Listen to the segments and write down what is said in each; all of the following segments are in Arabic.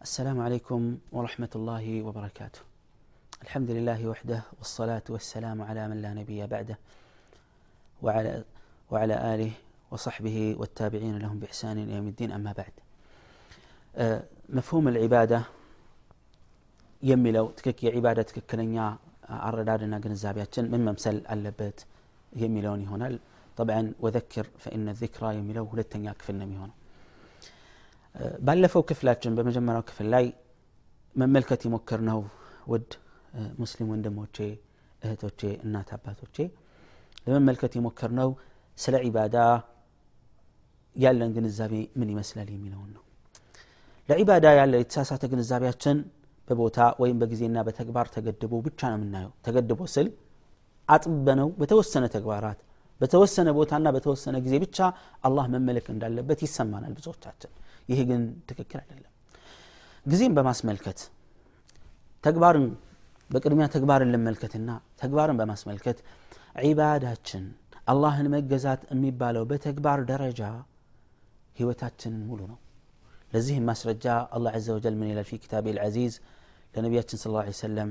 السلام عليكم ورحمة الله وبركاته الحمد لله وحده والصلاة والسلام على من لا نبي بعده وعلى, وعلى آله وصحبه والتابعين لهم بإحسان إلى يوم الدين أما بعد مفهوم العبادة የሚለው ትክክ የዒባዳ ትክክለኛ አረዳድና ግንዛቤያችን ምን መምሰል አለበት የሚለውን ይሆናል ጠብዓን ወዘክር ፈኢነ ዚክራ የሚለው ሁለተኛ ክፍል ነው የሚሆነው ባለፈው ክፍላችን በመጀመሪያው ክፍል ላይ መመልከት የሞከርነው ውድ ሙስሊም ወንድሞቼ እህቶቼ እናት አባቶቼ ለመመልከት የሞከርነው ስለ ዒባዳ ያለን ግንዛቤ ምን ይመስላል የሚለውን ነው። ለዒባዳ ያለ የተሳሳተ ግንዛቤያችን በቦታ ወይም በጊዜና በተግባር ተገድቦ ብቻ ነው የምናየው። ተገድቦ ስል አጥበነው በተወሰነ ተግባራት በተወሰነ ቦታና በተወሰነ ጊዜ ብቻ አላህ መመለክ እንዳለበት ይሰማናል ብዙዎቻችን ይህ ግን ትክክል አይደለም ጊዜም በማስመልከት ተግባርን በቅድሚያ ተግባርን ልመልከትና ተግባርን በማስመልከት ዒባዳችን አላህን መገዛት የሚባለው በተግባር ደረጃ ህይወታችን ሙሉ ነው ለዚህም ማስረጃ አላህ ዘ ወጀል ምን ይላል ፊ ኪታብ ልዓዚዝ ለነቢያችን ስ ላ ሰለም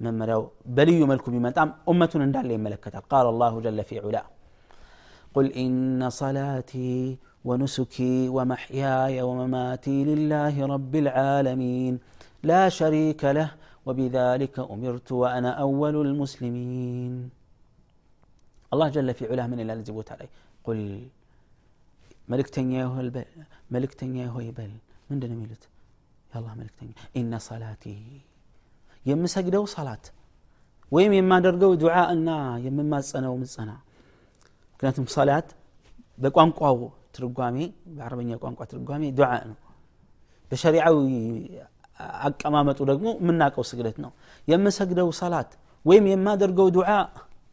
መመሪያው በልዩ መልኩ ቢመጣም ኡመቱን እንዳለ ይመለከታል ቃል አላሁ ጀለ ፊ ዑላ قل إن صلاتي ونسكي ومحياي ومماتي لله رب العالمين لا شريك له وبذلك أمرت وأنا أول المسلمين. الله جل في علاه من إلى الزبوت عليه. قل ملكتني يهو البل ملكتني يهو يبل. من دون ميلت يا الله ملكتني إن صلاتي. يمسجدوا صلاة. ويم يما درقوا دعاءنا يمما صنوا من صنع ምክንያቱም ሰላት በቋንቋው ትርጓሜ በአረበኛ ቋንቋ ትርጓሜ ዱዓ ነው በሸሪዓዊ አቀማመጡ ደግሞ የምናውቀው ስግደት ነው የምሰግደው ሰላት ወይም የማደርገው ዱዓ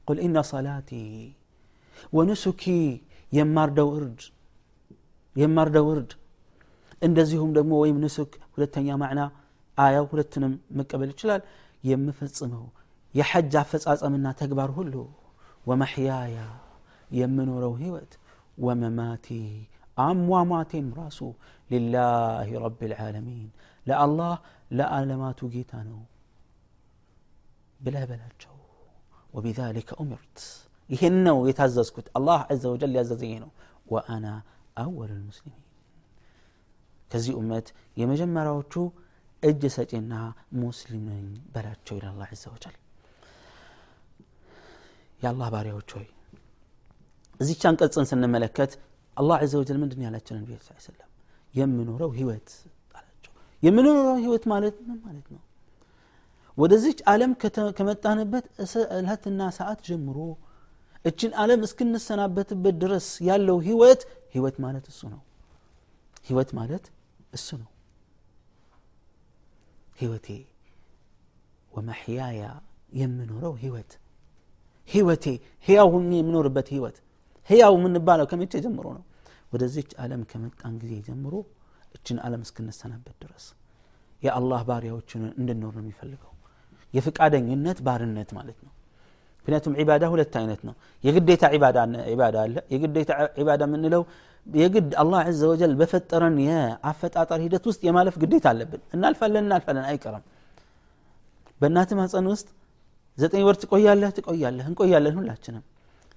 ቁል ኢነ ሰላቲ ወኑሱኪ የማርደው እርድ የማርደው እርድ እንደዚሁም ደግሞ ወይም ንሱክ ሁለተኛ ማዕና አያው ሁለቱንም መቀበል ይችላል የምፈጽመው የሐጅ አፈጻጸምና ተግባር ሁሉ ወመሕያያ የምኖረው ህይወት ወመማቲ አሟሟቴም ራሱ ሊላህ ረብ ልዓለሚን ለአላህ ለዓለማቱ ጌታ ነው ብለህ በላቸው ወቢዛሊከ ኡምርት ይህን ነው የታዘዝኩት አላህ ዘ ወጀል ያዘዘኝ ነው ወአና አወል ልሙስሊሚን ከዚህ ኡመት የመጀመሪያዎቹ እጅ ሰጪና ሙስሊም ነኝ በላቸው ይላል አላህ ዘ ወጀል የአላህ ባሪያዎች ሆይ እዚች አንቀጽን ስንመለከት አላህ ዘ ወጀል ምንድን ያላቸው ነቢ ስ ሰለም የምኖረው ህይወት አላቸው የምኖረው ህይወት ማለት ምን ማለት ነው ወደዚች ዓለም ከመጣንበት እለትና ሰዓት ጀምሮ እችን ዓለም እስክንሰናበትበት ድረስ ያለው ህይወት ህይወት ማለት እሱ ነው ህይወት ማለት እሱ ነው ህይወቴ ወመሕያያ የምኖረው ህይወት ህይወቴ ህያው ሁኜ የምኖርበት ህይወት ህያው የምንባለው ከመቼ ጀምሮ ነው? ወደዚች ዓለም ከመጣን ጊዜ ጀምሮ እችን ዓለም እስክንሰናበት ድረስ የአላህ ባሪያዎችን እንድንኖር ነው የሚፈልገው። የፍቃደኝነት ባርነት ማለት ነው። ምክንያቱም ዒባዳ ሁለት አይነት ነው። የግዴታ ዒባዳ አለ። የግዴታ ዒባዳ የምንለው የግድ አላህ ዘ ወጀል በፈጠረን የአፈጣጠር ሂደት ውስጥ የማለፍ ግዴታ አለብን። እናልፋለን እናልፋለን አይቀርም። በእናት ማፀን ውስጥ ዘጠኝ ወር ትቆያለህ? ትቆያለህ። እንቆያለን ሁላችንም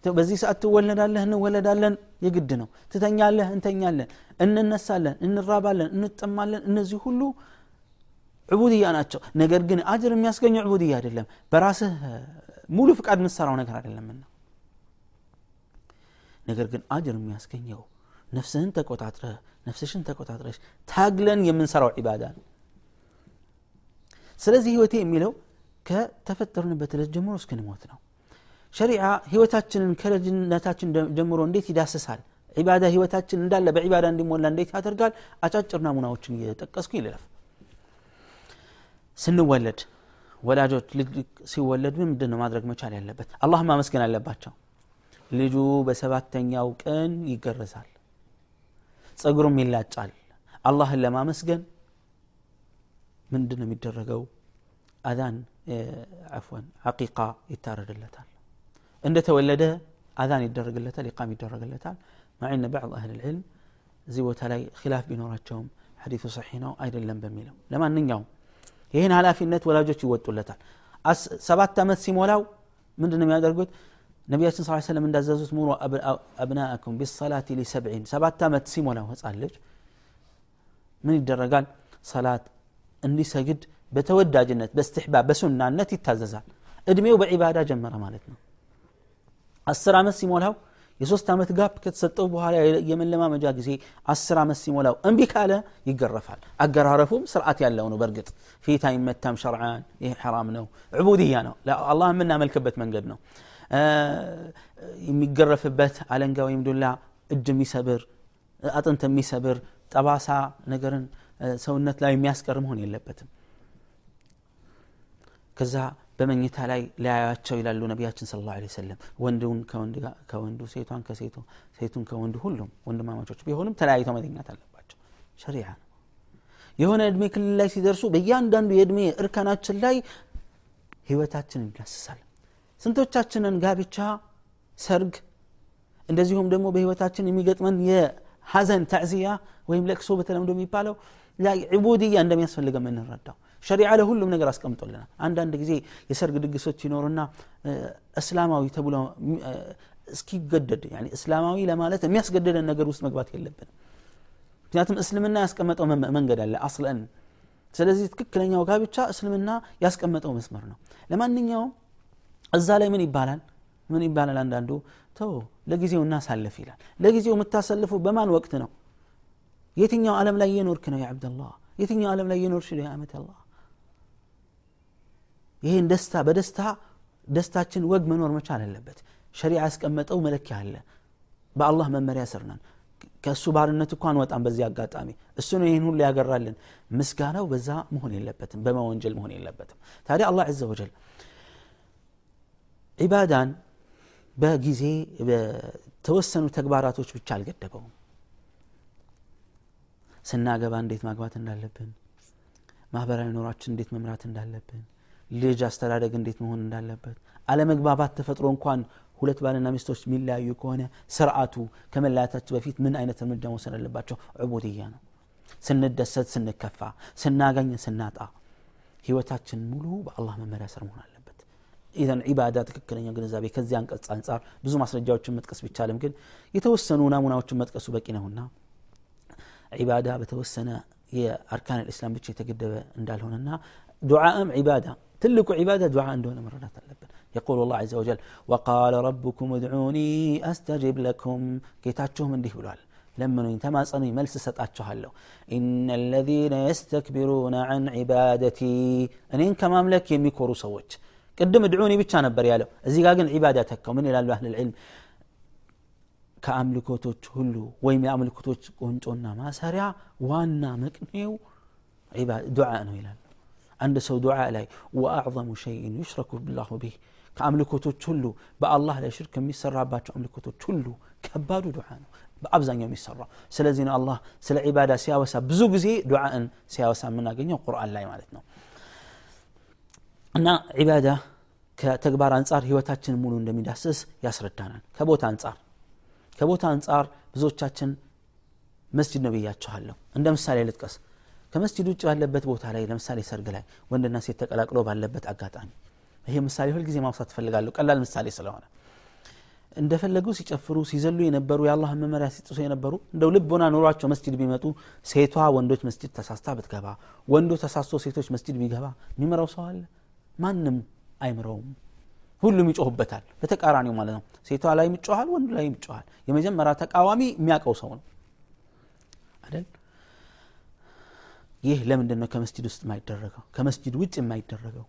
በዚህ ሰዓት ትወለዳለህ? እንወለዳለን። የግድ ነው። ትተኛለህ? እንተኛለን። እንነሳለን እንራባለን እንጠማለን። እነዚህ ሁሉ ዕቡድያ ናቸው። ነገር ግን አጅር የሚያስገኘው ዕቡድያ አይደለም። በራስህ ሙሉ ፍቃድ የምትሰራው ነገር አይደለምና። ነገር ግን አጅር የሚያስገኘው ነፍስህን ተቆጣጥረ ነፍስሽን ተቆጣጥረሽ ታግለን የምንሰራው ዒባዳ ነው። ስለዚህ ህይወቴ የሚለው ከተፈጠርንበት ዕለት ጀምሮ እስክንሞት ነው ሸሪዓ ህይወታችንን ከልጅነታችን ጀምሮ እንዴት ይዳስሳል? ዒባዳ ህይወታችን እንዳለ በዒባዳ እንዲሞላ እንዴት ያደርጋል? አጫጭር ናሙናዎችን እየጠቀስኩ ይልለፍ ስንወለድ ወላጆች ልጅ ሲወለድ ምንድን ነው ማድረግ መቻል ያለበት? አላህ ማመስገን አለባቸው። ልጁ በሰባተኛው ቀን ይገረዛል። ጸጉሩም ይላጫል። አላህን ለማመስገን ምንድን ነው የሚደረገው? አዛን አፍወን አቂቃ ይታረድለታል عند تولده أذان يدرق لتال لقام يدرق لتال مع أن بعض أهل العلم زي وتالي خلاف بين وراتهم حديث صحيح أيضا لم بميلهم لما أن ننجاهم يهين على في النت ولا جوتي يودوا لتال سبات تمت سيمولاو من دنم يدرقوت نبي صلى الله عليه وسلم من دزازوس مورو أبناءكم بالصلاة لسبعين سبات تمت سيمولاو هسألج من يدرقال صلاة اني سجد بتودى جنة باستحباب بسنة نتي تززال ادميو بعبادة جمرة مالتنا አስር ዓመት ሲሞላው የሶስት ዓመት ጋፕ ከተሰጠው በኋላ የመለማመጃ ጊዜ አስር ዓመት ሲሞላው እምቢ ካለ ይገረፋል አገራረፉም ስርዓት ያለው ነው በእርግጥ ፊት አይመታም ሸርዓን ይህ ሐራም ነው ዕቡድያ ነው አላህ የምናመልክበት መንገድ ነው የሚገረፍበት አለንጋ ወይም ዱላ እጅ የሚሰብር አጥንት የሚሰብር ጠባሳ ነገርን ሰውነት ላይ የሚያስቀር መሆን የለበትም ከዛ በመኝታ ላይ ሊያያቸው ይላሉ ነቢያችን ስለ ላ ሰለም ወንዱን ከወንዱ ሴቷን ከሴቱ ሴቱን ከወንዱ ሁሉም ወንድማማቾች ቢሆንም ተለያይተው መተኛት አለባቸው ሸሪዓ ነው የሆነ እድሜ ክልል ላይ ሲደርሱ በእያንዳንዱ የእድሜ እርከናችን ላይ ህይወታችን ይዳስሳል ስንቶቻችንን ጋብቻ ሰርግ እንደዚሁም ደግሞ በህይወታችን የሚገጥመን የሀዘን ታዕዚያ ወይም ለቅሶ በተለምዶ የሚባለው ዕቡድያ እንደሚያስፈልገ የምንረዳው ሸሪዓ ለሁሉም ነገር አስቀምጦልናል አንዳንድ ጊዜ የሰርግ ድግሶች ይኖሩና እስላማዊ ተብሎ እስኪገደድ እስላማዊ ለማለት የሚያስገደደን ነገር ውስጥ መግባት የለብንም ምክንያቱም እስልምና ያስቀመጠው መንገድ አለ አስለን ስለዚህ ትክክለኛው ጋብቻ እስልምና ያስቀመጠው መስመር ነው ለማንኛውም እዛ ላይ ምን ይባላል ምን ይባላል አንዳንዱ ተው ለጊዜው እናሳልፍ ይላል ለጊዜው የምታሰልፈው በማን ወቅት ነው የትኛው ዓለም ላይ የኖርክ ነው የአብደላህ የትኛው ዓለም ላይ የኖርሽ ነው የአመት አላህ ይህን ደስታ በደስታ ደስታችን ወግ መኖር መቻል አለበት። ሸሪዓ ያስቀመጠው መለኪያ አለ። በአላህ መመሪያ ስር ነን። ከእሱ ባርነት እኳ አንወጣም በዚህ አጋጣሚ። እሱ ነው ይህን ሁሉ ያገራልን። ምስጋናው በዛ መሆን የለበትም በመወንጀል መሆን የለበትም። ታዲያ አላህ ዘ ወጀል ዒባዳን በጊዜ በተወሰኑ ተግባራቶች ብቻ አልገደበውም። ስናገባ እንዴት ማግባት እንዳለብን ማህበራዊ ኖሯችን እንዴት መምራት እንዳለብን ልጅ አስተዳደግ እንዴት መሆን እንዳለበት አለመግባባት ተፈጥሮ እንኳን ሁለት ባልና ሚስቶች የሚለያዩ ከሆነ ስርዓቱ ከመለያታቸው በፊት ምን አይነት እርምጃ መውሰድ አለባቸው? ዕቡድያ ነው። ስንደሰት ስንከፋ ስናገኝ ስናጣ ህይወታችን ሙሉ በአላህ መመሪያ ስር መሆን አለበት። ኢዘን ዒባዳ ትክክለኛ ግንዛቤ ከዚህ አንቀጽ አንጻር ብዙ ማስረጃዎችን መጥቀስ ቢቻልም ግን የተወሰኑ ናሙናዎችን መጥቀሱ በቂ ነውና ዒባዳ በተወሰነ የአርካን ልእስላም ብቻ የተገደበ እንዳልሆነና ዱዓእም ዒባዳ ትልቁ ዒባዳ ዱዓ እንደሆነ መረዳት አለብን يقول الله عز وجل وقال ربكم ادعوني أستجب لكم ጌታችሁም እንዲህ ብሏል ለምኑኝ ተማጸኑኝ መልስ እሰጣችኋለሁ ኢነ الذين يستكبرون عن عبادتي እኔን ከማምለክ የሚኮሩ ሰዎች ቅድም እድዑኒ ብቻ ነበር ያለው እዚህ ጋር ግን ዒባዳ ተካው ምን ይላሉ አህል ልዕልም ከአምልኮቶች ሁሉ ወይም የአምልኮቶች ቁንጮና ማሰሪያ ዋና መቅኔው ዱዓ ነው ይላሉ عند سو دعاء لي وأعظم شيء يشرك بالله به. كأملكو تشلو. بأ الله لا شرك ميسر رابات أملكو تتلو كبار دعانه بأبزان يوم يسر سلزين الله. سل عبادة سياوسا. بزوغزي دعاء سياوسا منا قنيا قرآن لا يمالتنا. أن عبادة كتقبار أنصار هي وتاتشن مولون دمي داسس ياسر التانان كبوت أنصار. كبوت أنصار بزوغ تاتشن مسجد نبي ياتشو هلو. عندما سالي لتكسر ከመስጅድ ውጭ ባለበት ቦታ ላይ ለምሳሌ ሰርግ ላይ ወንድና ሴት ተቀላቅሎ ባለበት አጋጣሚ ይሄ ምሳሌ ሁልጊዜ ማውሳት ትፈልጋለሁ ቀላል ምሳሌ ስለሆነ እንደፈለጉ ሲጨፍሩ ሲዘሉ የነበሩ የአላህ መመሪያ ሲጥሱ የነበሩ እንደው ልቦና ኑሯቸው መስጅድ ቢመጡ ሴቷ ወንዶች መስጅድ ተሳስታ ብትገባ ወንዶ ተሳስቶ ሴቶች መስጅድ ቢገባ የሚመራው ሰው አለ? ማንም አይምረውም። ሁሉም ይጮሁበታል። በተቃራኒው ማለት ነው። ሴቷ ላይ ይጮሃል ወንዱ ላይ ይጮሃል። የመጀመሪያ ተቃዋሚ የሚያውቀው ሰው ነው። አይደል ይህ ለምንድን ነው ከመስጅድ ውስጥ የማይደረገው? ከመስጅድ ውጭ የማይደረገው?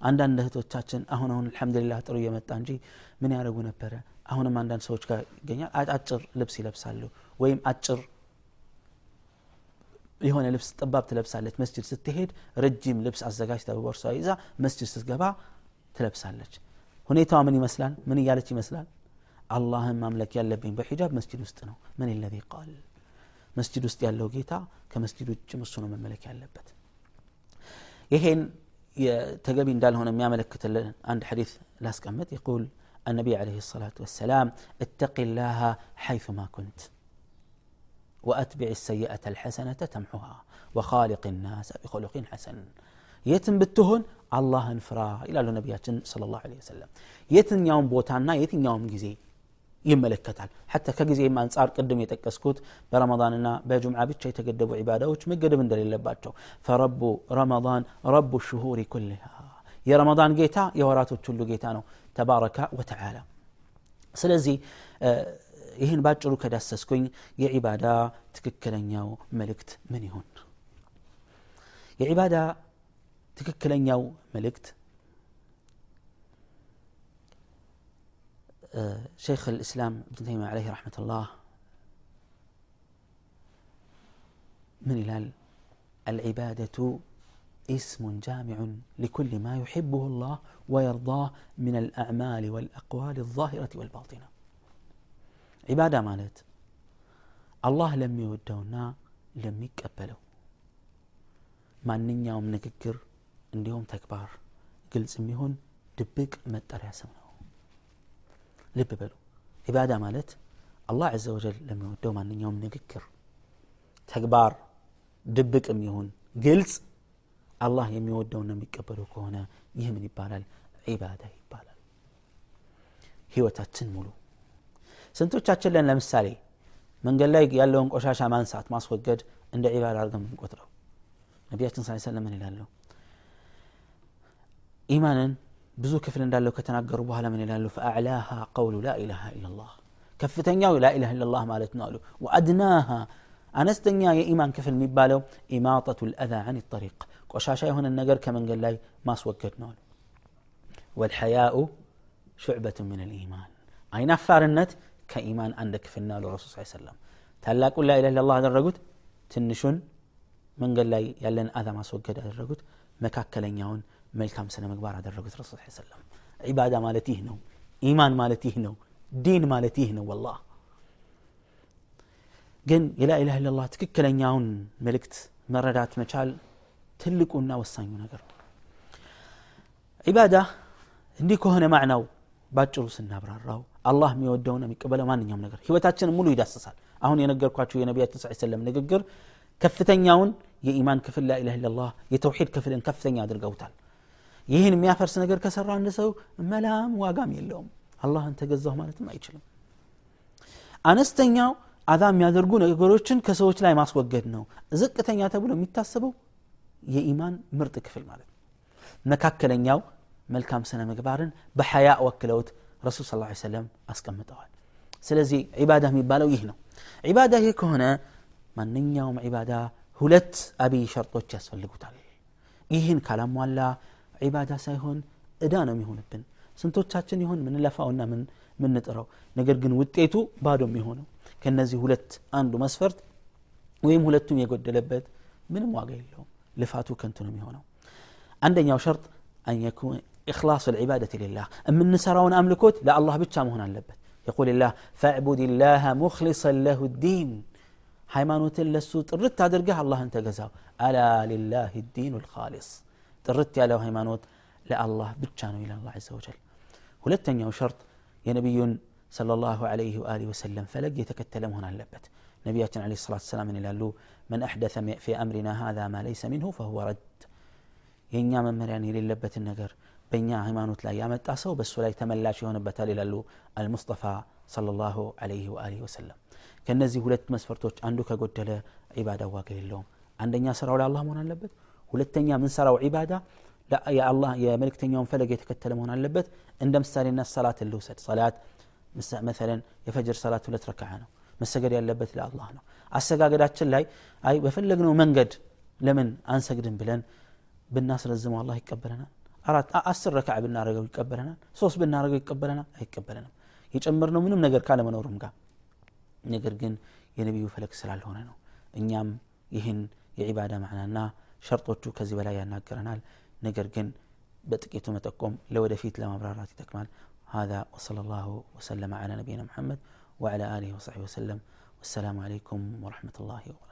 አንዳንድ እህቶቻችን አሁን አሁን አልሐምዱሊላህ ጥሩ እየመጣ እንጂ ምን ያደረጉ ነበረ? አሁንም አንዳንድ ሰዎች ጋር ይገኛል። አጭር ልብስ ይለብሳሉ ወይም አጭር የሆነ ልብስ ጠባብ ትለብሳለች። መስጅድ ስትሄድ ረጅም ልብስ አዘጋጅታ በቦርሷ ይዛ መስጅድ ስትገባ ትለብሳለች። ሁኔታዋ ምን ይመስላል? ምን እያለች ይመስላል? አላህን ማምለክ ያለብኝ በሒጃብ መስጅድ ውስጥ ነው። ምን ለዚ ቃል መስጅድ ውስጥ ያለው ጌታ ከመስጅድ ውጭ እሱ ነው መመለክ ያለበት ይሄን ተገቢ እንዳልሆነ የሚያመለክትልን አንድ ሐዲስ ላስቀምጥ ይቁል النبي عليه الصلاة والسلام اتق الله حيثما كنت وأتبع السيئة الحسنة تمحها وخالق الناس بخلق حسن የትም ብትሆን አላህን ፍራ ይላሉ ነቢያችን ስለ ላሁ ለ ወሰለም የትኛውም ቦታና የትኛውም ጊዜ ይመለከታል ሐታ ከጊዜም አንጻር ቅድም የጠቀስኩት በረመዳንና በጁምዓ ብቻ የተገደቡ ዒባዳዎች መገደብ እንደሌለባቸው ፈረቡ ረመዳን ረቡ ሽሁሪ ኩልሃ የረመዳን ጌታ የወራቶች ሁሉ ጌታ ነው ተባረከ ወተዓላ ስለዚህ ይህን ባጭሩ ከዳሰስኩኝ የዒባዳ ትክክለኛው መልእክት ምን ይሆን የዒባዳ ትክክለኛው መልእክት شيخ الإسلام ابن تيمية عليه رحمة الله من الهلال العبادة اسم جامع لكل ما يحبه الله ويرضاه من الأعمال والأقوال الظاهرة والباطنة عبادة مالت الله لم يودونا لم يقبلوا ማንኛውም ንግግር እንዲሁም ተግባር ግልጽ የሚሆን ድብቅ መጠሪያ ስም ነው ልብ በሉ። ዒባዳ ማለት አላህ ዘ ወጀል ለሚወደው ማንኛውም ንግግር ተግባር ድብቅም ይሁን ግልጽ አላህ የሚወደውና የሚቀበለው ከሆነ ይህ ምን ይባላል? ዒባዳ ይባላል። ህይወታችን ሙሉ። ስንቶቻችን ለን ለምሳሌ መንገድ ላይ ያለውን ቆሻሻ ማንሳት ማስወገድ እንደ ዒባዳ አድርገን የምንቆጥረው። ነቢያችን ስ ሰለም ምን ይላሉ? ኢማንን ብዙ ክፍል እንዳለው ከተናገሩ በኋላ ምን ይላሉ ፈአዕላሃ ቀውሉ ላኢላሃ ኢላላህ ከፍተኛው ላኢላሃ ኢላላህ ማለት ነው አሉ ወአድናሃ አነስተኛ የኢማን ክፍል የሚባለው ኢማጠቱ ልአዛ አን ጠሪቅ ቆሻሻ የሆነ ነገር ከመንገድ ላይ ማስወገድ ነው አሉ ወልሐያኡ ሹዕበቱ ምን ልኢማን አይናፋርነት ከኢማን አንድ ክፍል ነው አሉ ረሱል ስ ሰለም ታላቁን ላኢላሃ ኢላላህ አደረጉት ትንሹን መንገድ ላይ ያለን አዛ ማስወገድ አደረጉት መካከለኛውን መልካም ስነ ምግባር አደረጉት ረሱ ሰለም ዒባዳ ማለት ይህ ነው ኢማን ማለት ይህ ነው ዲን ማለት ይህ ነው ወላህ ግን የላኢላህ ኢላላህ ትክክለኛውን መልእክት መረዳት መቻል ትልቁና ወሳኙ ነገር ነው ዒባዳ እንዲህ ከሆነ ማዕናው ባጭሩ ስናብራራው አላህ የሚወደውን የሚቀበለው ማንኛውም ነገር ህይወታችንን ሙሉ ይዳስሳል አሁን የነገርኳቸው የነቢያችን ስ ሰለም ንግግር ከፍተኛውን የኢማን ክፍል ላኢላህ ኢላላህ የተውሒድ ክፍልን ከፍተኛ አድርገውታል ይህን የሚያፈርስ ነገር ከሰራ አንድ ሰው መላም ዋጋም የለውም አላህን ተገዛሁ ማለትም አይችልም አነስተኛው አዛ የሚያደርጉ ነገሮችን ከሰዎች ላይ ማስወገድ ነው ዝቅተኛ ተብሎ የሚታሰበው የኢማን ምርጥ ክፍል ማለት ነው መካከለኛው መልካም ስነ ምግባርን በሐያ ወክለውት ረሱል ስ ሰለም አስቀምጠዋል ስለዚህ ዒባዳ የሚባለው ይህ ነው ዒባዳ ይህ ከሆነ ማንኛውም ዒባዳ ሁለት አብይ ሸርጦች ያስፈልጉታል ይህን ካላሟላ ዒባዳ ሳይሆን እዳ ነው የሚሆንብን ስንቶቻችን ይሆን ምንለፋውና ምንጥረው ነገር ግን ውጤቱ ባዶ የሚሆነው ከነዚህ ሁለት አንዱ መስፈርት ወይም ሁለቱም የጎደለበት ምንም ዋጋ የለውም ልፋቱ ከንቱ ነው የሚሆነው አንደኛው ሸርጥ አን የኩን إخلاص العبادة لله من نسرون أملكوت لا الله بتشا مهنا لبت يقول الله فاعبد الله مخلصا له الدين ሃይማኖትን ለሱ ጥርት አድርገህ አላህን ተገዛው አላ ሊላህ ዲኑ ልካሊስ ጥርት ያለው ሃይማኖት ለአላህ ብቻ ነው ይላል አላ ዘ ወጀል ሁለተኛው ሸርጥ የነቢዩን صلى الله عليه وآله وسلم فلق يتكتل مهن اللبت نبياتنا عليه الصلاة والسلام من لالو من أحدث في أمرنا هذا ما ليس منه فهو رد ينيا من مرياني للبت النقر بينيا هيمانوت لا يامت أسو بس ولا يتملاش يهون بتالي لالو المصطفى صلى الله عليه وآله وسلم ከነዚህ ሁለት መስፈርቶች አንዱ ከጎደለ ዒባዳ ዋጋ የለውም አንደኛ ስራው ለአላህ መሆን አለበት ሁለተኛ ምንሰራው ዒባዳ የአላህ የመልክተኛውን ፈለግ የተከተለ መሆን አለበት እንደ ምሳሌና ሰላት ልውሰድ ሰላት መሰለን የፈጅር ሰላት ሁለት ረክዓ ነው መሰገድ ያለበት ለአላህ ነው አሰጋገዳችን ላይ አይ በፈለግነው መንገድ ለምን አንሰግድም ብለን ብናስረዝመው አላህ ይቀበለናል አራት አስር ረክዓ ብናረገው ይቀበለናል ሶስት ብናረገው ይቀበለናል አይቀበለንም የጨመርነው ምንም ነገር ካለመኖሩም ጋር ነገር ግን የነቢዩ ፈለግ ስላልሆነ ነው እኛም ይህን የዒባዳ ማዕናና ሸርጦቹ ከዚህ በላይ ያናገረናል ነገር ግን በጥቂቱ መጠቆም ለወደፊት ለማብራራት ይጠቅማል هذا وصلى الله وسلم على نبينا محمد وعلى آله وصحبه وسلم والسلام عليكم ورحمة الله وبركاته